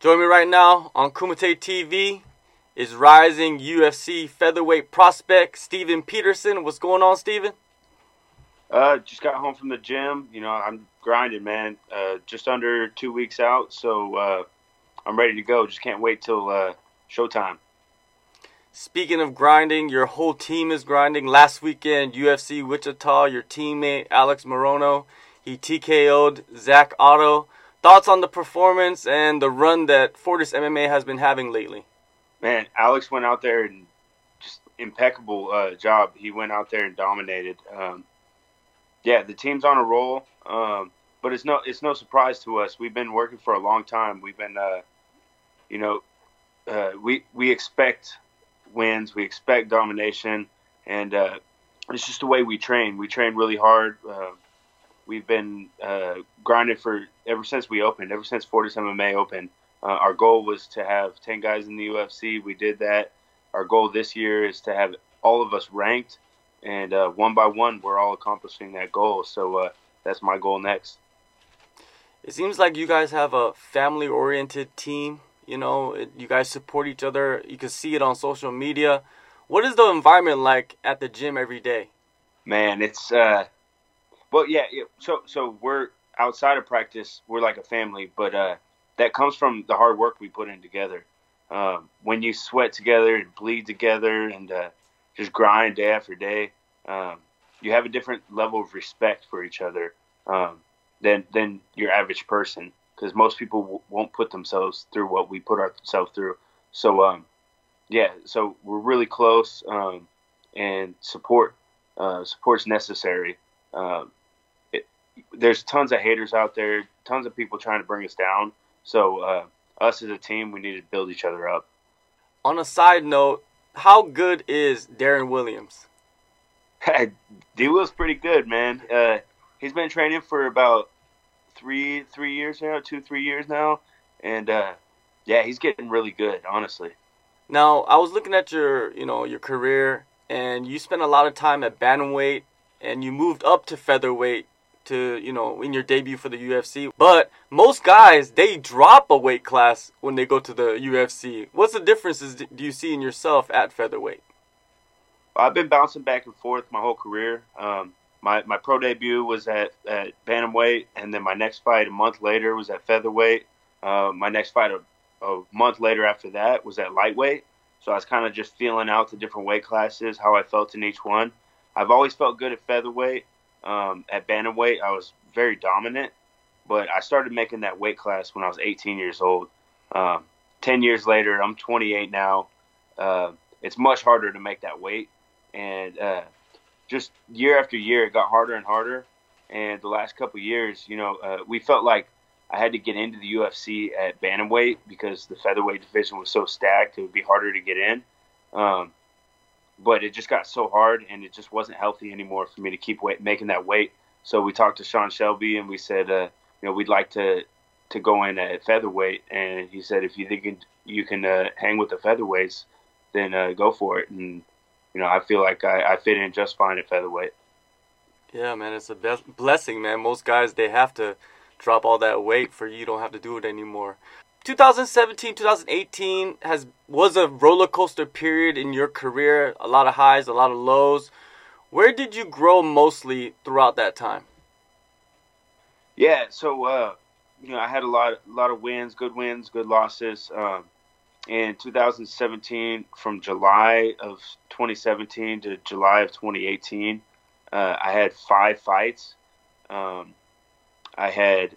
Join me right now on Kumite TV is rising UFC featherweight prospect Steven Peterson. What's going on, Steven? Uh, just got home from the gym. You know, I'm grinding, man. Uh, just under two weeks out, so uh, I'm ready to go. Just can't wait till uh, showtime. Speaking of grinding, your whole team is grinding. Last weekend, UFC Wichita, your teammate Alex Morono, he TKO'd Zach Ottow. Thoughts on the performance and the run that Fortis MMA has been having lately? Man, Alex went out there and just impeccable uh, job. He went out there and dominated. Um, yeah, the team's on a roll, um, but it's no it's no surprise to us. We've been working for a long time. We've been, uh, you know, uh, we we expect wins, we expect domination, and uh, it's just the way we train. We train really hard. Uh, we've been uh, grinding for ever since we opened, ever since Fortis MMA opened. Uh, our goal was to have 10 guys in the UFC. We did that. Our goal this year is to have all of us ranked, and uh, one by one, we're all accomplishing that goal. So uh, that's my goal next. It seems like you guys have a family oriented team. You know, it, you guys support each other. You can see it on social media. What is the environment like at the gym every day? Man, it's uh, well, yeah. So, so we're outside of practice. We're like a family, but uh, that comes from the hard work we put in together. Um, when you sweat together and bleed together and uh, just grind day after day, um, you have a different level of respect for each other um, than than your average person. Because most people w- won't put themselves through what we put ourselves through. So, um, yeah, so we're really close, um, and support uh, support's necessary. It, there's tons of haters out there, tons of people trying to bring us down. So uh, us as a team, we need to build each other up. On a side note, how good is Darren Williams? D Will's pretty good, man. Uh, he's been training for about three three years now, two three years now, and uh, yeah, he's getting really good, honestly. Now, I was looking at your you know your career, and you spent a lot of time at bantamweight, and you moved up to featherweight to you know in your debut for the UFC. But most guys they drop a weight class when they go to the UFC. What's the differences do you see in yourself at featherweight? I've been bouncing back and forth my whole career. Um, my my pro debut was at at bantamweight, and then my next fight a month later was at featherweight. Uh, my next fight a, a month later after that was at lightweight. So I was kind of just feeling out the different weight classes, how I felt in each one. I've always felt good at featherweight. Um, at bantamweight, I was very dominant, but I started making that weight class when I was 18 years old. Um, 10 years later, I'm 28 now. Uh, it's much harder to make that weight, and uh, just year after year, it got harder and harder. And the last couple years, you know, uh, we felt like I had to get into the UFC at bantamweight because the featherweight division was so stacked; it would be harder to get in. Um, but it just got so hard and it just wasn't healthy anymore for me to keep making that weight. So we talked to Sean Shelby and we said, uh, you know, we'd like to to go in at featherweight. And he said, if you think you can uh, hang with the featherweights, then uh, go for it. And you know, I feel like I, I fit in just fine at featherweight. Yeah, man, it's a blessing, man. Most guys they have to drop all that weight for you don't have to do it anymore. 2017, 2018 has was a roller coaster period in your career. A lot of highs, a lot of lows. Where did you grow mostly throughout that time? Yeah, so uh, you know, I had a lot, a lot of wins, good wins, good losses. Um, in 2017, from July of 2017 to July of 2018, uh, I had five fights. Um, I had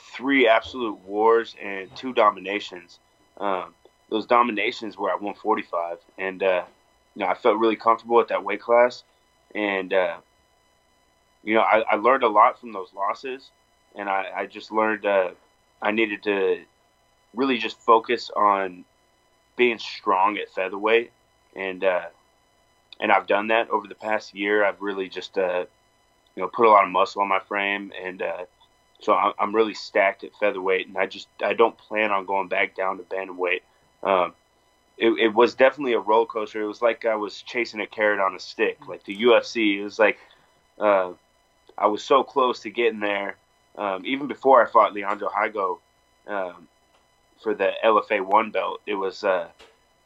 three absolute wars and two dominations. Um, those dominations were at 145, and uh, you know I felt really comfortable at that weight class, and uh, you know I, I, learned a lot from those losses, and I, I just learned uh, I needed to really just focus on being strong at featherweight, and uh, and I've done that over the past year. I've really just uh, you know put a lot of muscle on my frame and uh, so I'm really stacked at featherweight, and I just I don't plan on going back down to bantamweight. Um, it, it was definitely a roller coaster. It was like I was chasing a carrot on a stick, like the UFC. It was like uh, I was so close to getting there. Um, even before I fought Leandro Higo, um, for the LFA one belt. It was uh,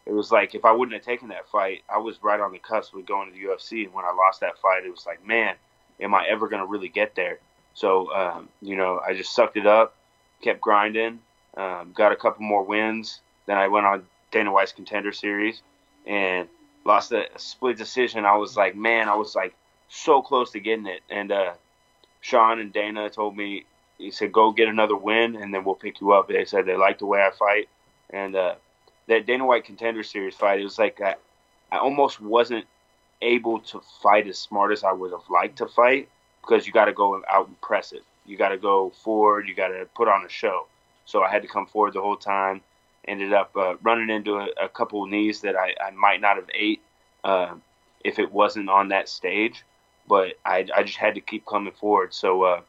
it was like if I wouldn't have taken that fight, I was right on the cusp of going to the UFC. And when I lost that fight, it was like, man, am I ever going to really get there? So um, you know, I just sucked it up, kept grinding, um, got a couple more wins. Then I went on Dana White's Contender Series and lost a, split decision. I was like, man, I was like so close to getting it. And uh, Sean and Dana told me, he said, go get another win, and then we'll pick you up. They said they like the way I fight, and uh, that Dana White Contender Series fight, it was like I, I almost wasn't able to fight as smart as I would have liked to fight because you got to go out and press it. You got to go forward. You got to put on a show. So I had to come forward the whole time. Ended up uh, running into a, a couple knees that I, I might not have ate uh, if it wasn't on that stage. But I, I just had to keep coming forward. So, uh,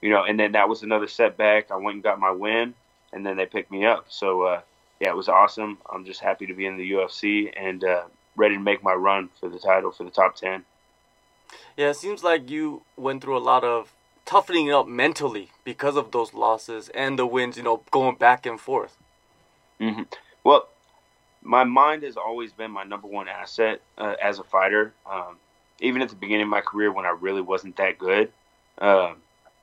you know, and then that was another setback. I went and got my win, and then they picked me up. So, uh, yeah, it was awesome. I'm just happy to be in the UFC and uh, ready to make my run for the title for the top 10. Yeah, it seems like you went through a lot of toughening up mentally because of those losses and the wins, you know, going back and forth. Mm-hmm. Well, my mind has always been my number one asset uh, as a fighter. Um, even at the beginning of my career when I really wasn't that good, uh,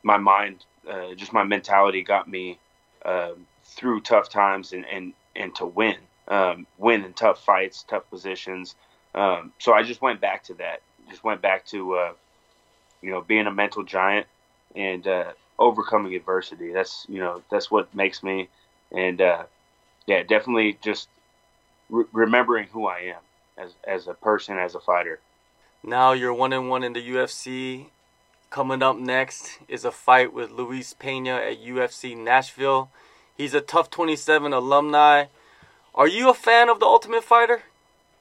my mind, uh, just my mentality got me um, through tough times and, and, and to win, um, win in tough fights, tough positions. Um, so I just went back to that. Just went back to, uh, you know, being a mental giant and uh, overcoming adversity. That's you know that's what makes me. And uh, yeah, definitely just re- remembering who I am as as a person, as a fighter. Now you're one and one in the UFC. Coming up next is a fight with Luis Pena at UFC Nashville. He's a TUF 27 alumni. Are you a fan of the Ultimate Fighter?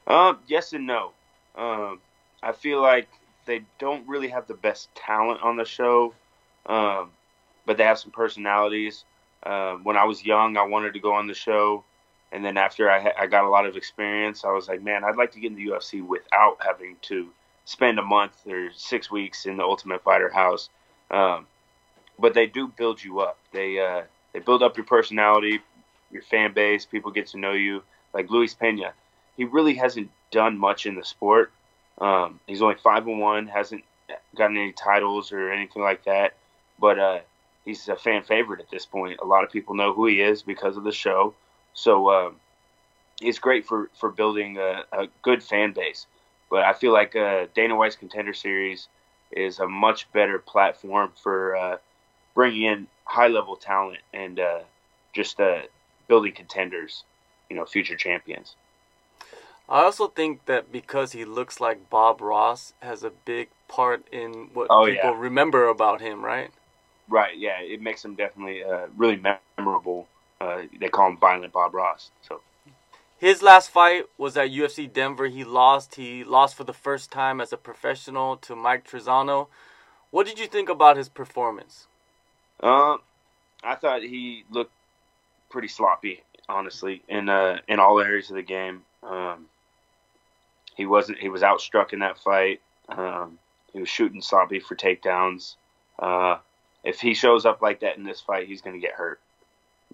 Um, yes and no. Um, I feel like they don't really have the best talent on the show, um, but they have some personalities. Um, when I was young, I wanted to go on the show, and then after I, ha- I got a lot of experience, I was like, man, I'd like to get in the UFC without having to spend a month or six weeks in the Ultimate Fighter house. Um, but they do build you up. They uh, they build up your personality, your fan base. People get to know you. Like Luis Pena, he really hasn't done much in the sport. Um, he's only five and one, hasn't gotten any titles or anything like that. But uh, he's a fan favorite at this point. A lot of people know who he is because of the show. So um, it's great for for building a, a, good fan base. But I feel like uh, Dana White's Contender Series is a much better platform for uh, bringing in high level talent and uh, just uh, building contenders, you know, future champions. I also think that because he looks like Bob Ross has a big part in what Oh, people yeah. remember about him, right? Right? Yeah, it makes him definitely uh, really memorable. Uh, they call him Violent Bob Ross. So His last fight was at UFC Denver. He lost. He lost for the first time as a professional to Mike Trizano. What did you think about his performance? Um, I thought he looked pretty sloppy, honestly, in uh, in all areas of the game. Um, he wasn't. He was outstruck in that fight. Um, he was shooting sloppy for takedowns. Uh, if he shows up like that in this fight, he's going to get hurt,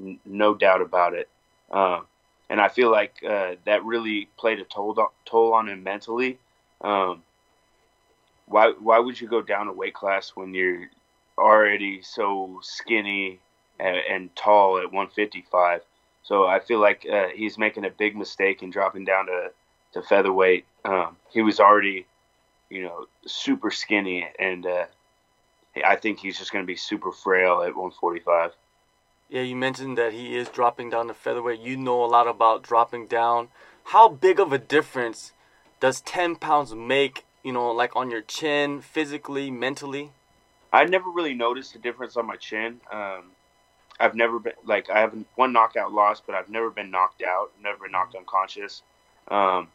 N- no doubt about it. Uh, and I feel like uh, that really played a toll toll on him mentally. Um, why why would you go down a weight class when you're already so skinny and, and tall at 155. So I feel like uh, he's making a big mistake in dropping down to, to featherweight. Um, he was already, you know, super skinny, and uh, I think he's just going to be super frail at 145. Yeah, you mentioned that he is dropping down to featherweight. You know a lot about dropping down. How big of a difference does 10 pounds make, you know, like on your chin, physically, mentally? I never really noticed a difference on my chin. Um, I've never been like I haven't one knockout loss, but I've never been knocked out, never been knocked unconscious. Um,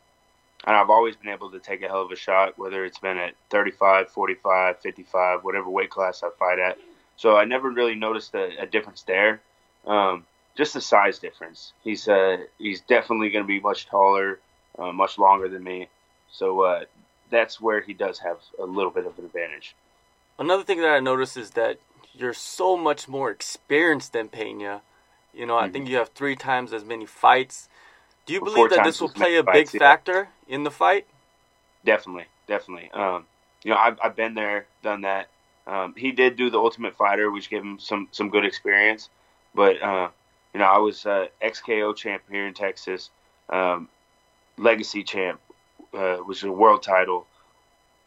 and I've always been able to take a hell of a shot, whether it's been at 35, 45, 55, whatever weight class I fight at. So I never really noticed a, a difference there. Um, just the size difference. He's uh, he's definitely going to be much taller, uh, much longer than me. So uh, that's where he does have a little bit of an advantage. Another thing that I noticed is that you're so much more experienced than Pena. You know, I think you have three times as many fights. Do you believe that this will play a big fights, yeah. factor in the fight? Definitely, definitely. Um, you know, I've, I've been there, done that. Um, he did do the Ultimate Fighter, which gave him some some good experience. But uh, you know, I was uh, XKO champ here in Texas, um, Legacy champ, uh, which is a world title.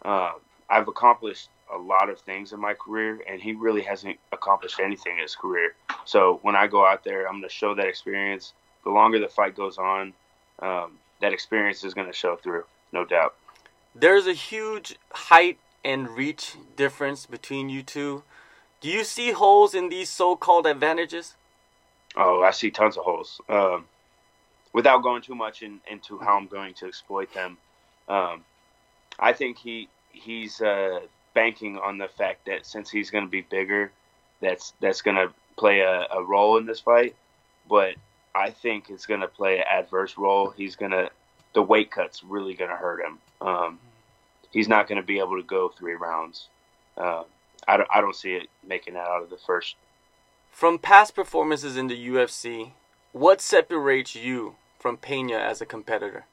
Uh, I've accomplished a lot of things in my career, and he really hasn't accomplished anything in his career. So when I go out there, I'm going to show that experience. The longer the fight goes on, um, that experience is going to show through, no doubt. There's a huge height and reach difference between you two. Do you see holes in these so-called advantages? Oh, I see tons of holes. Um, without going too much in, into how I'm going to exploit them, um, I think he he's uh, banking on the fact that since he's going to be bigger, that's that's going to play a, a role in this fight. But I think it's going to play an adverse role. He's going to the weight cut's really going to hurt him. Um, he's not going to be able to go three rounds. Uh, I don't I don't see it making that out of the first From past performances in the UFC, what separates you from Pena as a competitor?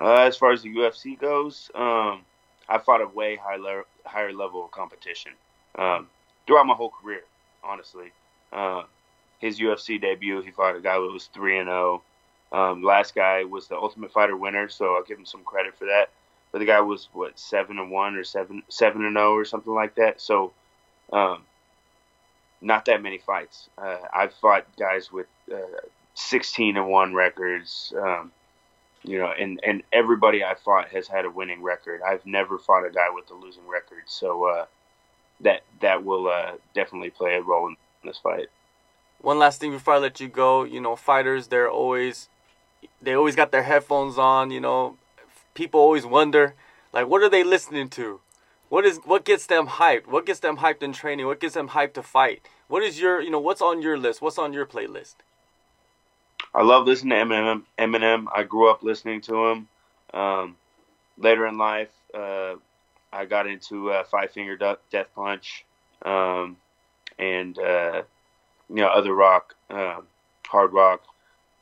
Uh, as far as the UFC goes, um, I fought a way high le- higher level of competition um, throughout my whole career. Honestly, uh, his UFC debut, he fought a guy who was three and zero. Um, last guy was the Ultimate Fighter winner, so I'll give him some credit for that. But the guy was what seven and one or seven seven and zero or something like that. So, um, not that many fights. Uh, I've fought guys with uh, sixteen and one records. Um, you know, and and everybody I fought has had a winning record. I've never fought a guy with a losing record, so uh, that that will uh, definitely play a role in this fight. One last thing before I let you go, you know, fighters they're always they always got their headphones on, you know. People always wonder like what are they listening to? What is what gets them hyped? What gets them hyped in training? What gets them hyped to fight? What is your, you know, what's on your list? What's on your playlist? I love listening to Eminem. Eminem. I grew up listening to him. Um, later in life, uh, I got into uh, Five Finger Death Punch, um, and uh, you know other rock, uh, hard rock,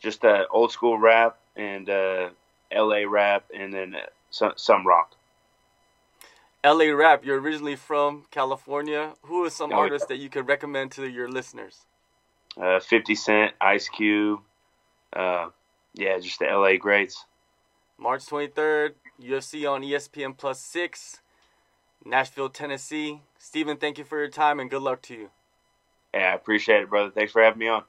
just uh, old school rap and uh, L.A. rap, and then uh, some some rock. LA rap, you're originally from California. Who is some Oh, yeah. artists that you could recommend to your listeners? Uh, Fifty Cent, Ice Cube, uh, yeah, just the L.A. greats. March 23rd, UFC on ESPN Plus 6, Nashville, Tennessee. Steven, thank you for your time and good luck to you. Yeah, I appreciate it, brother. Thanks for having me on.